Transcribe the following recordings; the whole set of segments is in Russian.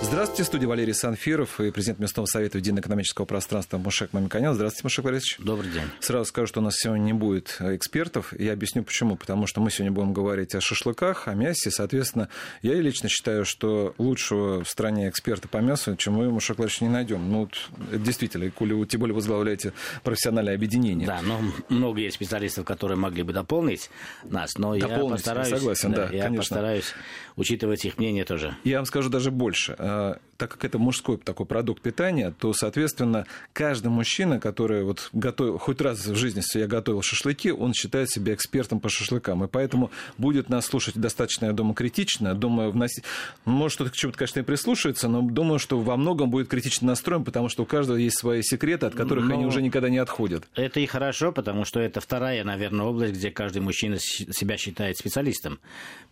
Здравствуйте, студия Валерий Санфиров и президент Местного совета Единоэкономического пространства Мушек Мамиканян. Здравствуйте, Мушек Валерьевич. Добрый день. Сразу скажу, что у нас сегодня не будет экспертов. Я объясню почему. Потому что мы сегодня будем говорить о шашлыках, о мясе. Соответственно, я лично считаю, что лучшего в стране эксперта по мясу, чем мы, Мушек Валерьевич, не найдем. Ну, вот, действительно, коли вы тем более возглавляете профессиональное объединение. Да, но много есть специалистов, которые могли бы дополнить нас, но дополнить, я постараюсь, согласен, да, да я конечно. постараюсь учитывать их мнение тоже. Я вам скажу даже больше а, так как это мужской такой продукт питания, то, соответственно, каждый мужчина, который вот готовил, хоть раз в жизни я готовил шашлыки, он считает себя экспертом по шашлыкам. И поэтому будет нас слушать достаточно, я думаю, критично. Думаю, вносить... Может, кто-то к чему-то, конечно, и прислушается, но думаю, что во многом будет критично настроен, потому что у каждого есть свои секреты, от которых но... они уже никогда не отходят. Это и хорошо, потому что это вторая, наверное, область, где каждый мужчина себя считает специалистом.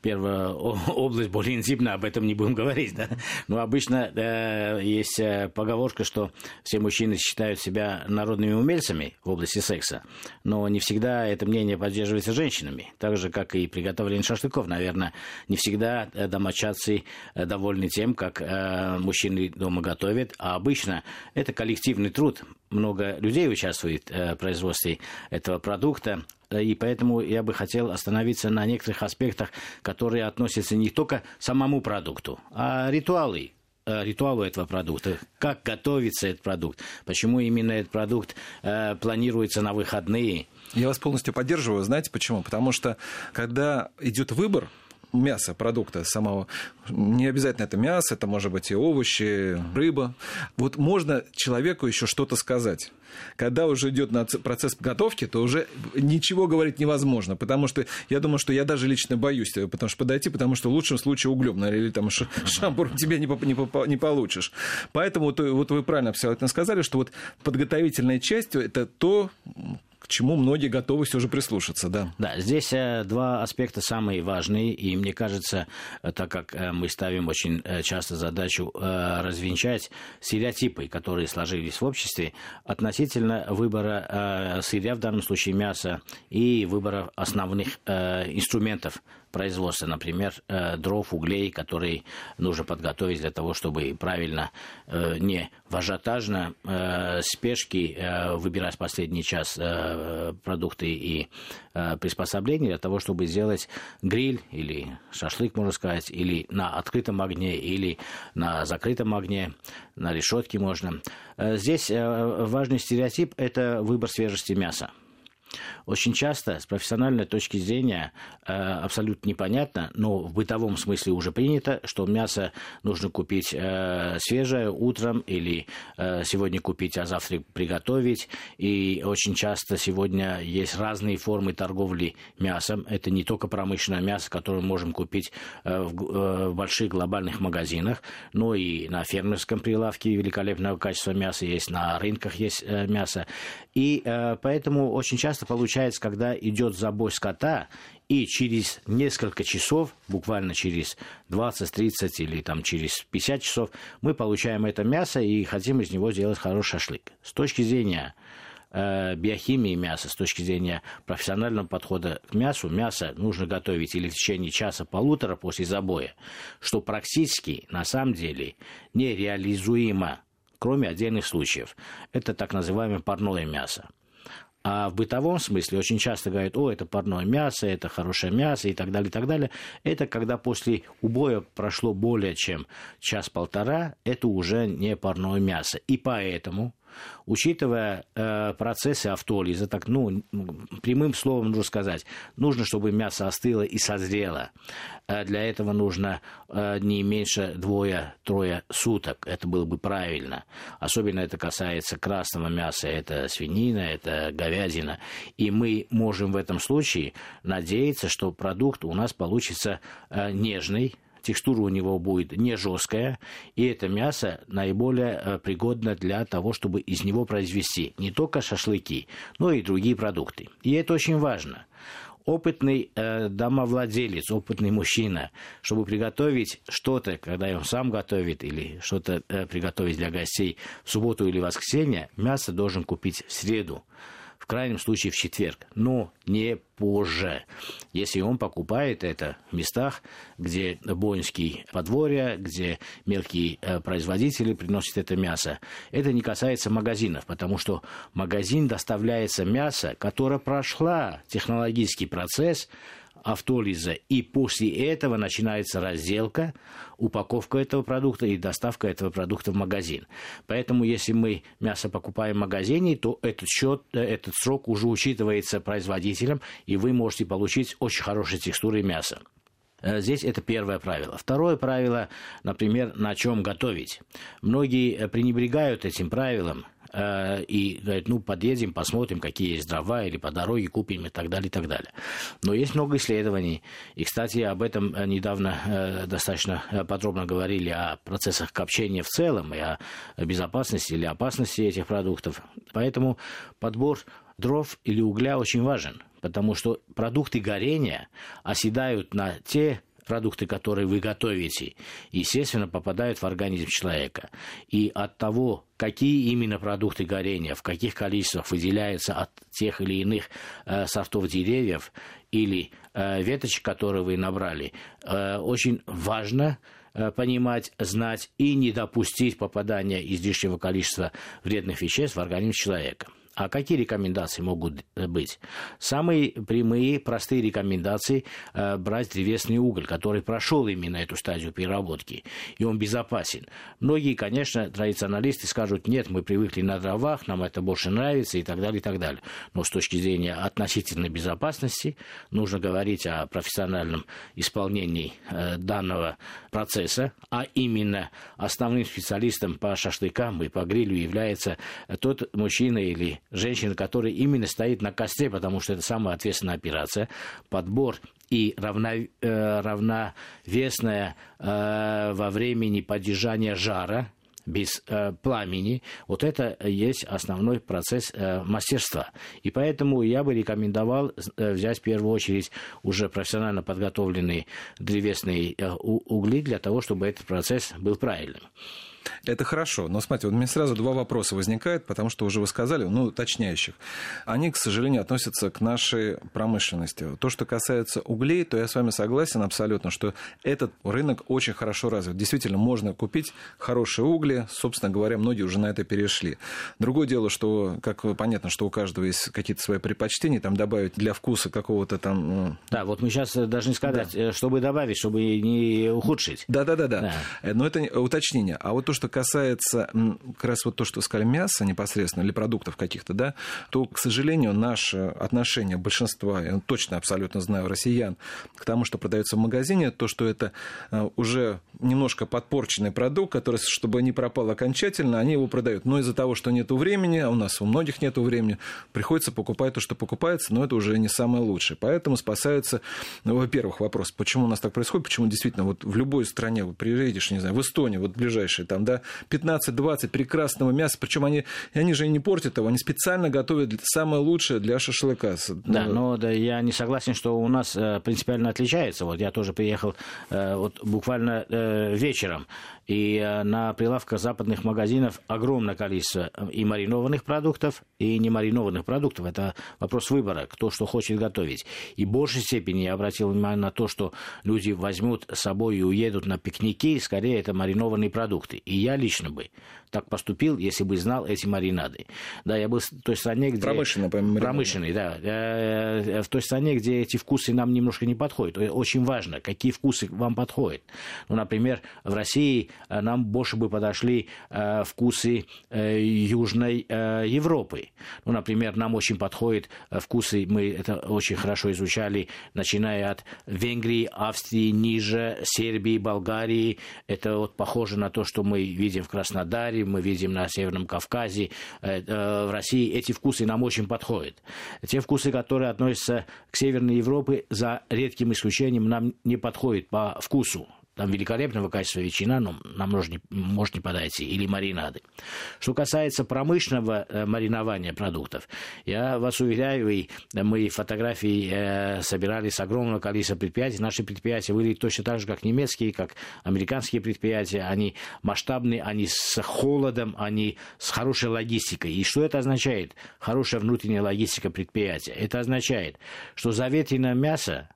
Первая область более интимная, об этом не будем говорить, да. Но обычно э, есть э, поговорка, что все мужчины считают себя народными умельцами в области секса, но не всегда это мнение поддерживается женщинами. Так же, как и приготовление шашлыков. Наверное, не всегда э, домочадцы довольны тем, как мужчины дома готовят, а обычно это коллективный труд. Много людей участвует в производстве этого продукта, и поэтому я бы хотел остановиться на некоторых аспектах, которые относятся не только к самому продукту, а ритуалы, Э, ритуалу этого продукта, как готовится этот продукт, почему именно этот продукт э, планируется на выходные. Я вас полностью поддерживаю. Знаете почему? Потому что когда идет выбор мяса, продукта самого. Не обязательно это мясо, это может быть и овощи, рыба. Вот можно человеку еще что-то сказать. Когда уже идет процесс готовки, то уже ничего говорить невозможно, потому что я думаю, что я даже лично боюсь потому что подойти, потому что в лучшем случае углем, или там шампур тебе не, не, не получишь. Поэтому вот, вот вы правильно абсолютно сказали, что вот подготовительная часть это то, к чему многие готовы все же прислушаться, да. Да, здесь э, два аспекта самые важные, и мне кажется, э, так как э, мы ставим очень часто задачу развенчать стереотипы, которые сложились в обществе относительно выбора сырья, в данном случае мяса, и выбора основных инструментов производства, например, э, дров, углей, которые нужно подготовить для того, чтобы правильно, э, не в ажиотажно, э, спешки выбирать в последний час продукты и приспособления для того, чтобы сделать гриль или шашлык, можно сказать, или на открытом огне, или на закрытом огне, на решетке можно. Здесь важный стереотип – это выбор свежести мяса. Очень часто с профессиональной точки зрения э, абсолютно непонятно, но в бытовом смысле уже принято, что мясо нужно купить э, свежее утром или э, сегодня купить, а завтра приготовить. И очень часто сегодня есть разные формы торговли мясом. Это не только промышленное мясо, которое мы можем купить в, больших глобальных магазинах, но и на фермерском прилавке великолепного качества мяса есть, на рынках есть мясо. И поэтому очень часто получается, когда идет забой скота, и через несколько часов, буквально через 20, 30 или там через 50 часов, мы получаем это мясо и хотим из него сделать хороший шашлык. С точки зрения э, биохимии мяса, с точки зрения профессионального подхода к мясу, мясо нужно готовить или в течение часа-полутора после забоя, что практически на самом деле нереализуемо кроме отдельных случаев. Это так называемое парное мясо. А в бытовом смысле очень часто говорят, о, это парное мясо, это хорошее мясо и так далее, и так далее. Это когда после убоя прошло более чем час-полтора, это уже не парное мясо. И поэтому учитывая э, процессы автолиза, так, ну, прямым словом нужно сказать, нужно, чтобы мясо остыло и созрело. Э, для этого нужно э, не меньше двое-трое суток. Это было бы правильно. Особенно это касается красного мяса. Это свинина, это говядина. И мы можем в этом случае надеяться, что продукт у нас получится э, нежный, текстура у него будет не жесткая, и это мясо наиболее э, пригодно для того, чтобы из него произвести не только шашлыки, но и другие продукты. И это очень важно опытный э, домовладелец, опытный мужчина, чтобы приготовить что-то, когда он сам готовит, или что-то э, приготовить для гостей в субботу или воскресенье, мясо должен купить в среду в крайнем случае в четверг, но не позже. Если он покупает это в местах, где воинские подворья, где мелкие э, производители приносят это мясо. Это не касается магазинов, потому что магазин доставляется мясо, которое прошла технологический процесс автолиза, и после этого начинается разделка, упаковка этого продукта и доставка этого продукта в магазин. Поэтому, если мы мясо покупаем в магазине, то этот, счет, э, этот срок уже учитывается производителем, и вы можете получить очень хорошие текстуры мяса. Э, здесь это первое правило. Второе правило, например, на чем готовить. Многие э, пренебрегают этим правилом, Э, и говорит, ну, подъедем, посмотрим, какие есть дрова, или по дороге купим и так далее, и так далее. Но есть много исследований, и, кстати, об этом недавно достаточно подробно говорили о процессах копчения в целом, и о безопасности или опасности этих продуктов. Поэтому подбор дров или угля очень важен, потому что продукты горения оседают на те продукты, которые вы готовите, естественно, попадают в организм человека. И от того, какие именно продукты горения, в каких количествах выделяются от тех или иных э, сортов деревьев или э, веточек, которые вы набрали, э, очень важно э, понимать, знать и не допустить попадания излишнего количества вредных веществ в организм человека. А какие рекомендации могут э, быть? Самые прямые, простые рекомендации э, брать древесный уголь, который прошел именно эту стадию переработки, и он безопасен. Многие, конечно, традиционалисты скажут, нет, мы привыкли на дровах, нам это больше нравится и так далее, и так далее. Но с точки зрения относительной безопасности нужно говорить о профессиональном исполнении э, данного процесса, а именно основным специалистом по шашлыкам и по грилю является тот мужчина или женщина, которая именно стоит на костре, потому что это самая ответственная операция, подбор и равно, э, равновесная э, во времени поддержания жара, без э, пламени, вот это есть основной процесс э, мастерства. И поэтому я бы рекомендовал э, взять в первую очередь уже профессионально подготовленные древесные э, угли для того, чтобы этот процесс был правильным. Это хорошо. Но смотрите, вот у меня сразу два вопроса возникают, потому что уже вы сказали, ну, уточняющих. Они, к сожалению, относятся к нашей промышленности. То, что касается углей, то я с вами согласен абсолютно, что этот рынок очень хорошо развит. Действительно, можно купить хорошие угли. Собственно говоря, многие уже на это перешли. Другое дело, что, как понятно, что у каждого есть какие-то свои предпочтения, там добавить для вкуса какого-то там... Ну, да, вот мы сейчас должны сказать, да. Э, чтобы добавить, чтобы не ухудшить. Да-да-да. да. Э, но это уточнение. А вот то, что касается как раз вот то, что сказали, мяса непосредственно или продуктов каких-то, да, то, к сожалению, наше отношение большинства, я точно абсолютно знаю, россиян к тому, что продается в магазине, то, что это э, уже немножко подпорченный продукт, который, чтобы не пропал окончательно, они его продают. Но из-за того, что нет времени, а у нас у многих нет времени, приходится покупать то, что покупается, но это уже не самое лучшее. Поэтому спасаются, ну, во-первых, вопрос, почему у нас так происходит, почему действительно вот в любой стране, вы приедешь, не знаю, в Эстонию, вот ближайшие там, да, 15-20 прекрасного мяса, причем они, они же не портят его, они специально готовят самое лучшее для шашлыка. Да, ну, но да, я не согласен, что у нас э, принципиально отличается. Вот я тоже приехал э, вот буквально э, вечером, и э, на прилавках западных магазинов огромное количество э, и маринованных продуктов, и не маринованных продуктов. Это вопрос выбора, кто что хочет готовить. И в большей степени я обратил внимание на то, что люди возьмут с собой и уедут на пикники, скорее это маринованные продукты. И я лично бы так поступил, если бы знал эти маринады. Да, я был в той стране, где... Промышленный, Промышленный, да. Э, в той стране, где эти вкусы нам немножко не подходят. Очень важно, какие вкусы вам подходят. Ну, например, в России Э, нам больше бы подошли э, вкусы э, Южной Европы. Ну, например, нам очень подходят вкусы, мы это очень хорошо изучали, начиная от Венгрии, Австрии, ниже, Сербии, Болгарии. Это вот похоже на то, что мы видим в Краснодаре, мы видим на Северном Кавказе, в России. Эти вкусы нам очень подходят. Те вкусы, которые относятся к Северной Европе, за редким исключением, нам не подходят по вкусу Там великолепного качества ветчина, но нам может не, может не подойти. Или маринады. Что касается промышленного э, маринования продуктов, я вас уверяю, и мы фотографии э, собирали с огромного количества предприятий. Наши предприятия выглядят точно так же, как немецкие, как американские предприятия. Они масштабные, они с холодом, они с хорошей логистикой. И что это означает? Хорошая внутренняя логистика предприятия. Это означает, что заветренное мясо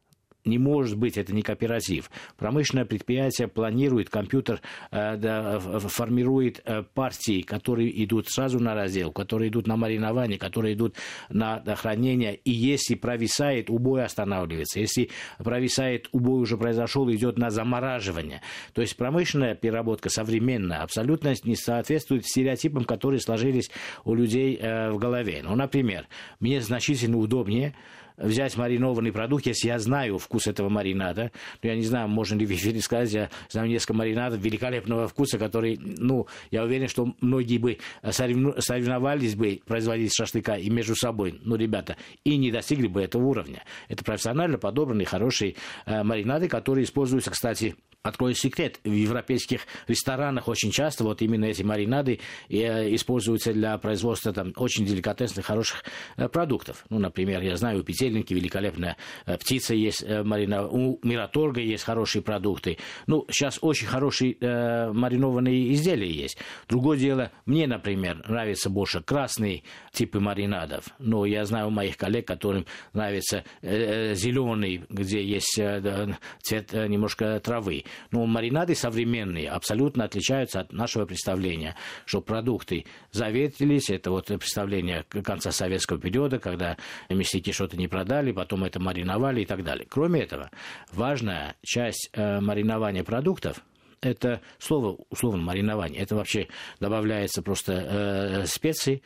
не может быть, это не кооператив. Промышленное предприятие планирует, компьютер э, да, формирует э, партии, которые идут сразу на раздел, которые идут на маринование, которые идут на, на хранение. И если провисает, убой останавливается. Если провисает, убой уже произошел, идет на замораживание. То есть промышленная переработка современная абсолютно не соответствует стереотипам, которые сложились у людей э, в голове. Ну, например, мне значительно удобнее взять маринованный продукт, если я знаю вкус этого маринада. Ну, я не знаю, можно ли в эфире сказать, я знаю несколько маринадов великолепного вкуса, который, ну, я уверен, что многие бы соревновались бы производить шашлыка и между собой, ну, ребята, и не достигли бы этого уровня. Это профессионально подобранные хорошие э, маринады, которые используются, кстати, Открою секрет, в европейских ресторанах очень часто вот именно эти маринады э, используются для производства там, очень деликатесных, хороших э, продуктов. Ну, например, я знаю, у Петельники великолепная э, птица есть, марина... у Мираторга есть хорошие продукты. Ну, сейчас очень хорошие э, маринованные изделия есть. Другое дело, мне, например, нравятся больше красные типы маринадов. Но я знаю у моих коллег, которым нравится э, зеленый, где есть э, цвет э, немножко травы. Но маринады современные абсолютно отличаются от нашего представления, что продукты заветрились, это вот представление конца советского периода, когда мясники что-то не продали, потом это мариновали и так далее. Кроме этого, важная часть э, маринования продуктов это слово, условно, маринование, это вообще добавляется просто э, специи,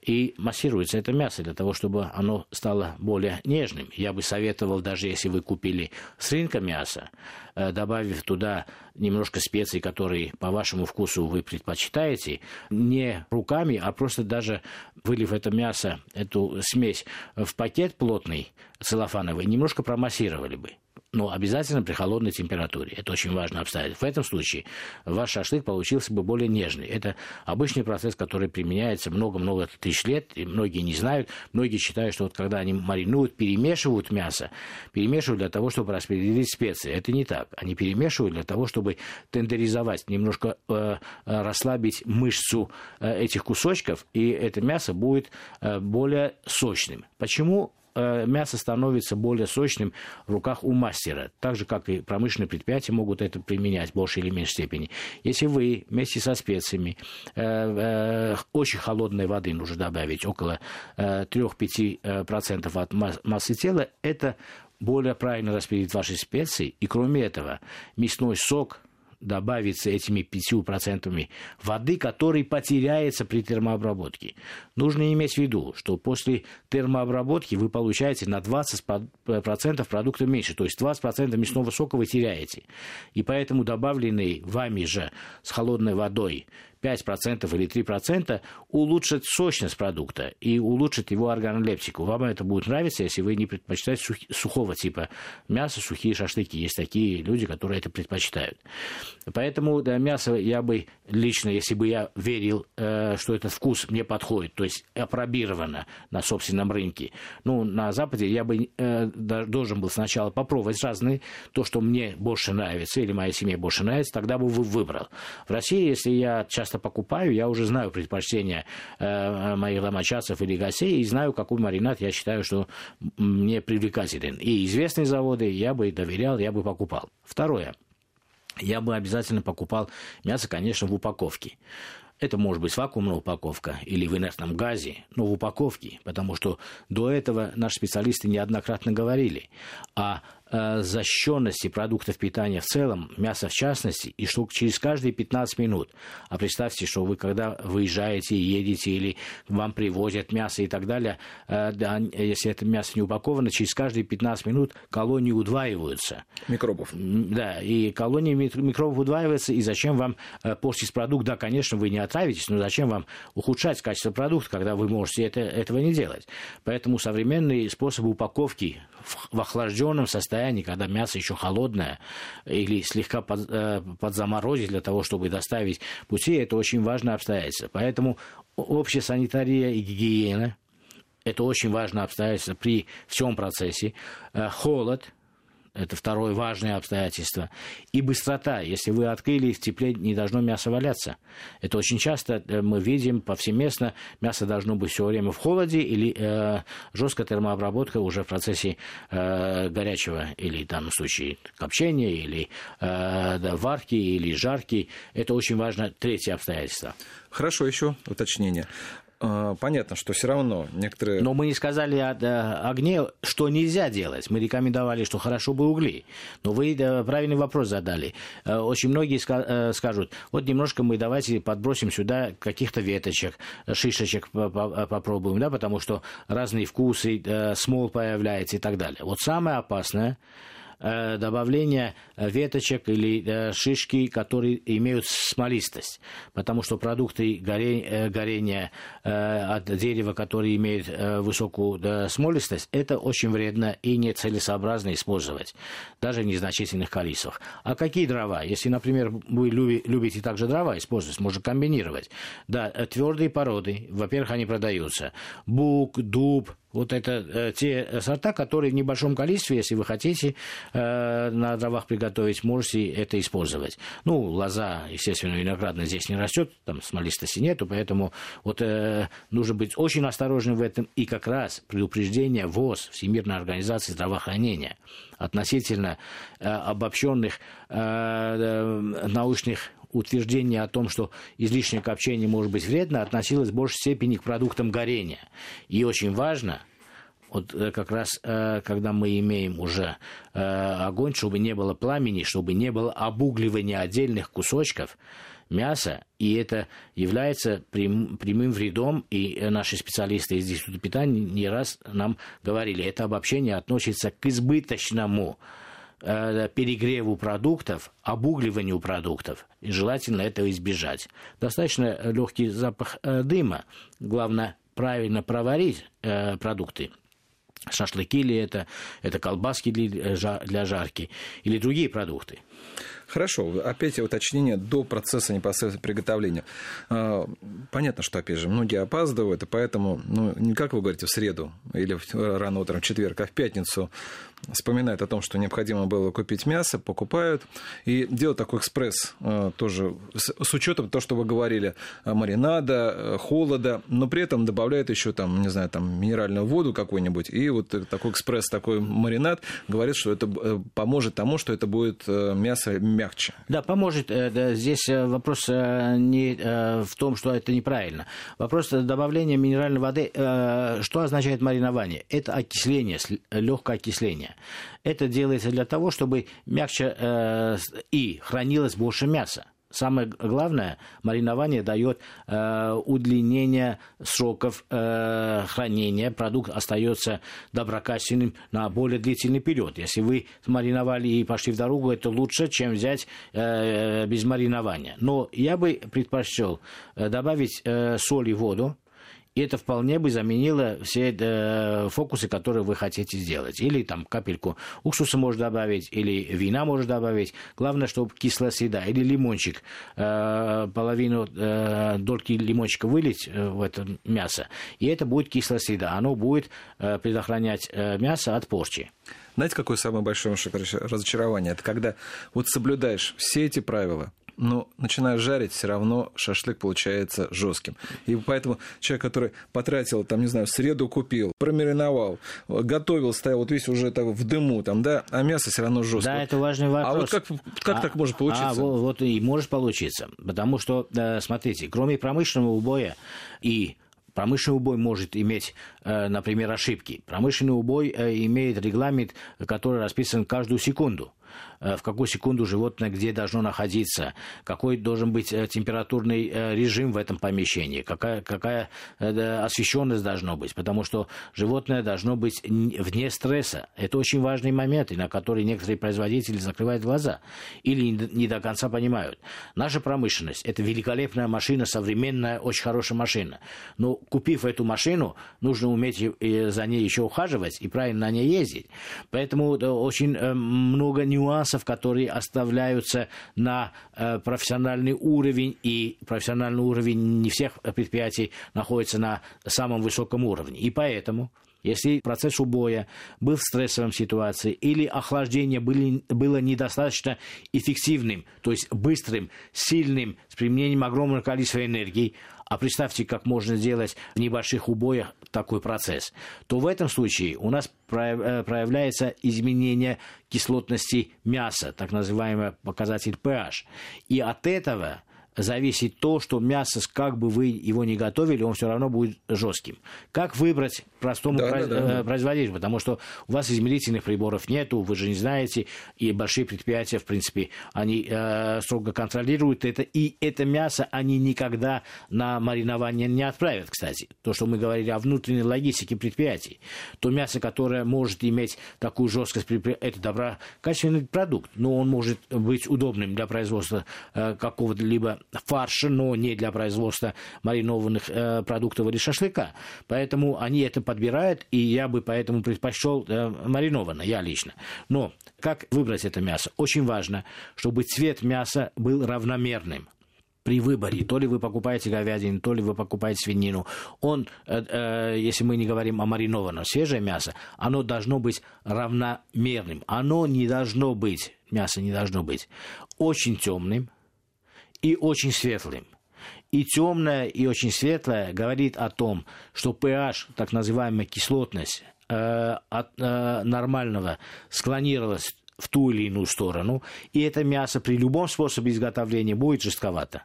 и массируется это мясо для того, чтобы оно стало более нежным. Я бы советовал, даже если вы купили с рынка мясо, э, добавив туда немножко специй, которые по вашему вкусу вы предпочитаете, не руками, а просто даже вылив это мясо, эту смесь в пакет плотный целлофановый, немножко промассировали бы но обязательно при холодной температуре. Это очень важно обстоятельство. В этом случае ваш шашлык получился бы более нежный. Это обычный процесс, который применяется много-много тысяч лет, и многие не знают. Многие считают, что вот когда они маринуют, перемешивают мясо, перемешивают для того, чтобы распределить специи. Это не так. Они перемешивают для того, чтобы тендеризовать, немножко э, э расслабить мышцу э, этих кусочков, и это мясо будет э, более сочным. Почему мясо становится более сочным в руках у мастера, так же, как и промышленные предприятия могут это применять в большей или меньшей степени. Если вы вместе со специями э, э, очень холодной воды нужно добавить, около 3-5% от массы тела, это более правильно распределит ваши специи. И кроме этого, мясной сок добавится этими 5% воды, который потеряется при термообработке. Нужно иметь в виду, что после термообработки вы получаете на 20% продукта меньше, то есть 20% мясного сока вы теряете. И поэтому добавленный вами же с холодной водой 5% или 3% улучшит сочность продукта и улучшит его органолептику. Вам это будет нравиться, если вы не предпочитаете сух... сухого типа мяса, сухие шашлыки. Есть такие люди, которые это предпочитают. Поэтому да, мясо я бы лично, если бы я верил, э, что этот вкус мне подходит, то есть опробировано на собственном рынке, ну, на Западе я бы э, должен был сначала попробовать разные, то, что мне больше нравится или моей семье больше нравится, тогда бы выбрал. В России, если я часто часто покупаю, я уже знаю предпочтения э, моих домочадцев или гостей и знаю, какой маринад я считаю, что мне привлекателен. И известные заводы я бы доверял, я бы покупал. Второе. Я бы обязательно покупал мясо, конечно, в упаковке. Это может быть вакуумная упаковка или в инертном газе, но в упаковке, потому что до этого наши специалисты неоднократно говорили о э, защищенности продуктов питания в целом, мяса в частности, и что через каждые 15 минут. А представьте, что вы когда выезжаете, едете или вам привозят мясо и так далее, э, да, если это мясо не упаковано, через каждые 15 минут колонии удваиваются. Микробов. Да, и колонии микробов удваиваются, и зачем вам э, портить продукт? Да, конечно, вы не отравитесь, но зачем вам ухудшать качество продукта, когда вы можете это, этого не делать? Поэтому современные способы упаковки в охлажденном состоянии состоянии, когда мясо еще холодное, или слегка под, э, подзаморозить для того, чтобы доставить пути, это очень важное обстоятельство. Поэтому общая санитария и гигиена – это очень важное обстоятельство при всем процессе. Э, холод – это второе важное обстоятельство. И быстрота. Если вы открыли, в тепле не должно мясо валяться. Это очень часто э, мы видим повсеместно, мясо должно быть все время в холоде или э, жесткая термообработка уже в процессе э, горячего или в случае копчения или э, да, варки или жарки. Это очень важно. Третье обстоятельство. Хорошо, еще уточнение. А, понятно, что все равно некоторые... Но мы не сказали о, огне, что нельзя делать. Мы рекомендовали, что хорошо бы угли. Но вы правильный вопрос задали. Э, очень многие э, скажут, вот немножко мы давайте подбросим сюда каких-то веточек, шишечек попробуем, да, потому что разные вкусы, э, смол появляется и так далее. Вот самое опасное Э, добавление веточек или э, шишки, которые имеют смолистость. Потому что продукты э, горения от дерева, которые имеют высокую смолистость, это очень вредно и нецелесообразно использовать, даже в незначительных количествах. А какие дрова? Если, например, вы любите также дрова использовать, можно комбинировать. Да, твердые породы, во-первых, они продаются. Бук, дуб, вот это э, те сорта, которые в небольшом количестве, если вы хотите э, на дровах приготовить, можете это использовать. Ну, лоза, естественно, виноградная здесь не растет, там смолистости нету, поэтому вот э, нужно быть очень осторожным в этом. И как раз предупреждение ВОЗ, Всемирной организации здравоохранения, относительно обобщенных научных утверждение о том, что излишнее копчение может быть вредно, относилось в большей степени к продуктам горения. И очень важно, вот э, как раз э, когда мы имеем уже э, огонь, чтобы не было пламени, чтобы не было обугливания отдельных кусочков мяса, и это является прям, прямым вредом, и наши специалисты из Института питания не раз нам говорили, это обобщение относится к избыточному перегреву продуктов, обугливанию продуктов. И желательно этого избежать. Достаточно легкий запах э, дыма. Главное правильно проварить э, продукты. Шашлыки ли это, это колбаски для жарки или другие продукты. Хорошо, опять уточнение до процесса непосредственно приготовления. А, понятно, что, опять же, многие опаздывают, и поэтому, ну, не как вы говорите, в среду или рано утром в четверг, а в пятницу вспоминают о том, что необходимо было купить мясо, покупают и делают такой экспресс а, тоже с, с учетом того, что вы говорили, а, маринада, холода, но при этом добавляют еще там, не знаю, там минеральную воду какую-нибудь, и вот такой экспресс, такой маринад говорит, что это э, поможет тому, что это будет э, мясо мягче. Да, поможет. Э, здесь э, вопрос э, не в том, что это неправильно. Вопрос добавления минеральной воды. Что означает маринование? Это окисление, легкое окисление. Это делается для того, чтобы мягче и хранилось больше мяса. Самое главное, маринование дает э, удлинение сроков э, хранения. Продукт остается доброкачественным на более длительный период. Если вы мариновали и пошли в дорогу, это лучше, чем взять э, без маринования. Но я бы предпочел э, добавить э, соль и воду, и это вполне бы заменило все э, фокусы, которые вы хотите сделать. Или там капельку уксуса можно добавить, или вина можно добавить. Главное, чтобы кислая среда. Или лимончик. Э, половину э, дольки лимончика вылить э, в это мясо. И это будет кислая среда. Оно будет э, предохранять э, мясо от порчи. Знаете, какое самое большое разочарование? Это когда вот соблюдаешь все эти правила, но начинаешь жарить, все равно шашлык получается жестким. И поэтому человек, который потратил, там, не знаю, в среду купил, промариновал, готовил, стоял вот весь уже так в дыму, там, да, а мясо все равно жесткое. Да, это важный вопрос. А вот как, как а, так может получиться? А, вот, вот и может получиться. Потому что, смотрите, кроме промышленного убоя и Промышленный убой может иметь, э, например, ошибки. Промышленный убой э, имеет регламент, который расписан каждую секунду. Э, в какую секунду животное где должно находиться, какой должен быть э, температурный э, режим в этом помещении, какая, какая освещенность должна быть, потому что животное должно быть вне стресса. Это очень важный момент, на который некоторые производители закрывают глаза или не до конца понимают. Наша промышленность – это великолепная машина, современная, очень хорошая машина. Но купив эту машину, нужно уметь за ней еще ухаживать и правильно на ней ездить. Поэтому очень много нюансов, которые оставляются на э, профессиональный уровень, и профессиональный уровень не всех предприятий находится на самом высоком уровне. И поэтому если процесс убоя был в стрессовом ситуации или охлаждение были, было недостаточно эффективным, то есть быстрым, сильным, с применением огромного количества энергии, а представьте, как можно сделать в небольших убоях такой процесс, то в этом случае у нас э, проявляется изменение кислотности мяса, так называемый показатель pH. И от этого зависит то, что мясо, как бы вы его ни готовили, он все равно будет жестким. Как выбрать простому да, произ... да, да. Э, производителю? Потому что у вас измерительных приборов нету, вы же не знаете, и большие предприятия, в принципе, они э, строго контролируют это, и это мясо они никогда на маринование не отправят, кстати. То, что мы говорили о внутренней логистике предприятий. То мясо, которое может иметь такую жесткость, это доброкачественный продукт, но он может быть удобным для производства э, какого-либо фарша, но не для производства маринованных э, продуктов или шашлыка. Поэтому они это подбирают, и я бы поэтому предпочел э, маринованное, я лично. Но как выбрать это мясо? Очень важно, чтобы цвет мяса был равномерным при выборе, то ли вы покупаете говядину, то ли вы покупаете свинину, он, э, э, если мы не говорим о маринованном, свежее мясо, оно должно быть равномерным. Оно не должно быть, мясо не должно быть очень темным, и очень светлым. И темное, и очень светлое говорит о том, что pH, так называемая кислотность, э, от э, нормального склонировалась в ту или иную сторону, и это мясо при любом способе изготовления будет жестковато.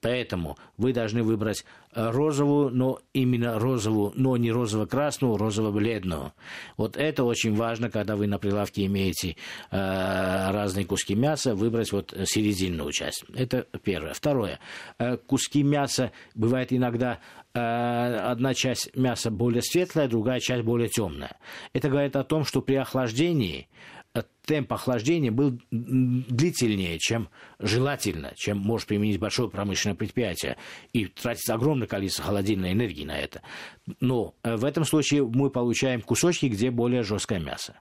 Поэтому вы должны выбрать э, розовую, но именно розовую, но не розово-красную, розово-бледную. Вот это очень важно, когда вы на прилавке имеете э, разные куски мяса, выбрать вот серединную часть. Это первое. Второе. Э, куски мяса бывает иногда э, одна часть мяса более светлая, другая часть более темная. Это говорит о том, что при охлаждении темп охлаждения был длительнее, чем желательно, чем может применить большое промышленное предприятие. И тратится огромное количество холодильной энергии на это. Но э, в этом случае мы получаем кусочки, где более жесткое мясо.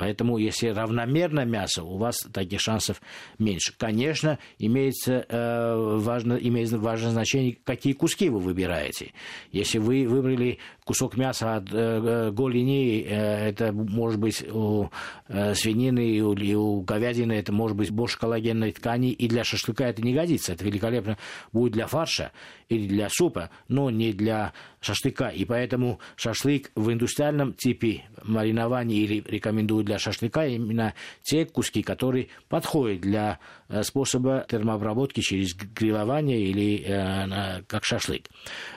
Поэтому, если равномерно мясо, у вас таких шансов меньше. Конечно, имеется, э, важно, имеет важное значение, какие куски вы выбираете. Если вы выбрали кусок мяса от э, голени, э, это может быть у э, свинины и у, и у говядины, это может быть больше коллагенной ткани, и для шашлыка это не годится. Это великолепно будет для фарша или для супа, но не для шашлыка. И поэтому шашлык в индустриальном типе маринования или рекомендуют для шашлыка именно те куски, которые подходят для э, способа термообработки через грилование или э, как шашлык.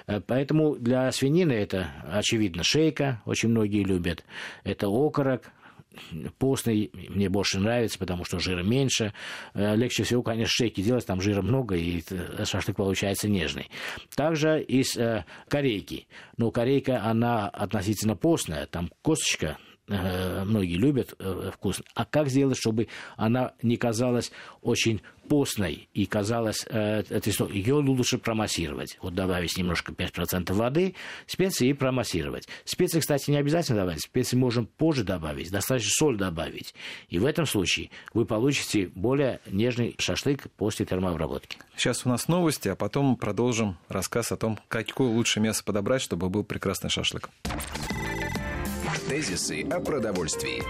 Э, поэтому для свинины это, очевидно, шейка, очень многие любят. Это окорок, постный мне больше нравится, потому что жира меньше. Э, легче всего, конечно, шейки делать, там жира много, и шашлык получается нежный. Также из э, корейки. Но корейка, она относительно постная, там косточка Э, многие любят э, вкус. А как сделать, чтобы она не казалась очень постной и казалась э, ее лучше промассировать. Вот добавить немножко 5% воды, специи и промассировать. Специи, кстати, не обязательно добавить. Специи можем позже добавить, достаточно соль добавить. И в этом случае вы получите более нежный шашлык после термообработки. Сейчас у нас новости, а потом продолжим рассказ о том, какое лучше мясо подобрать, чтобы был прекрасный шашлык. Тезисы о продовольствии.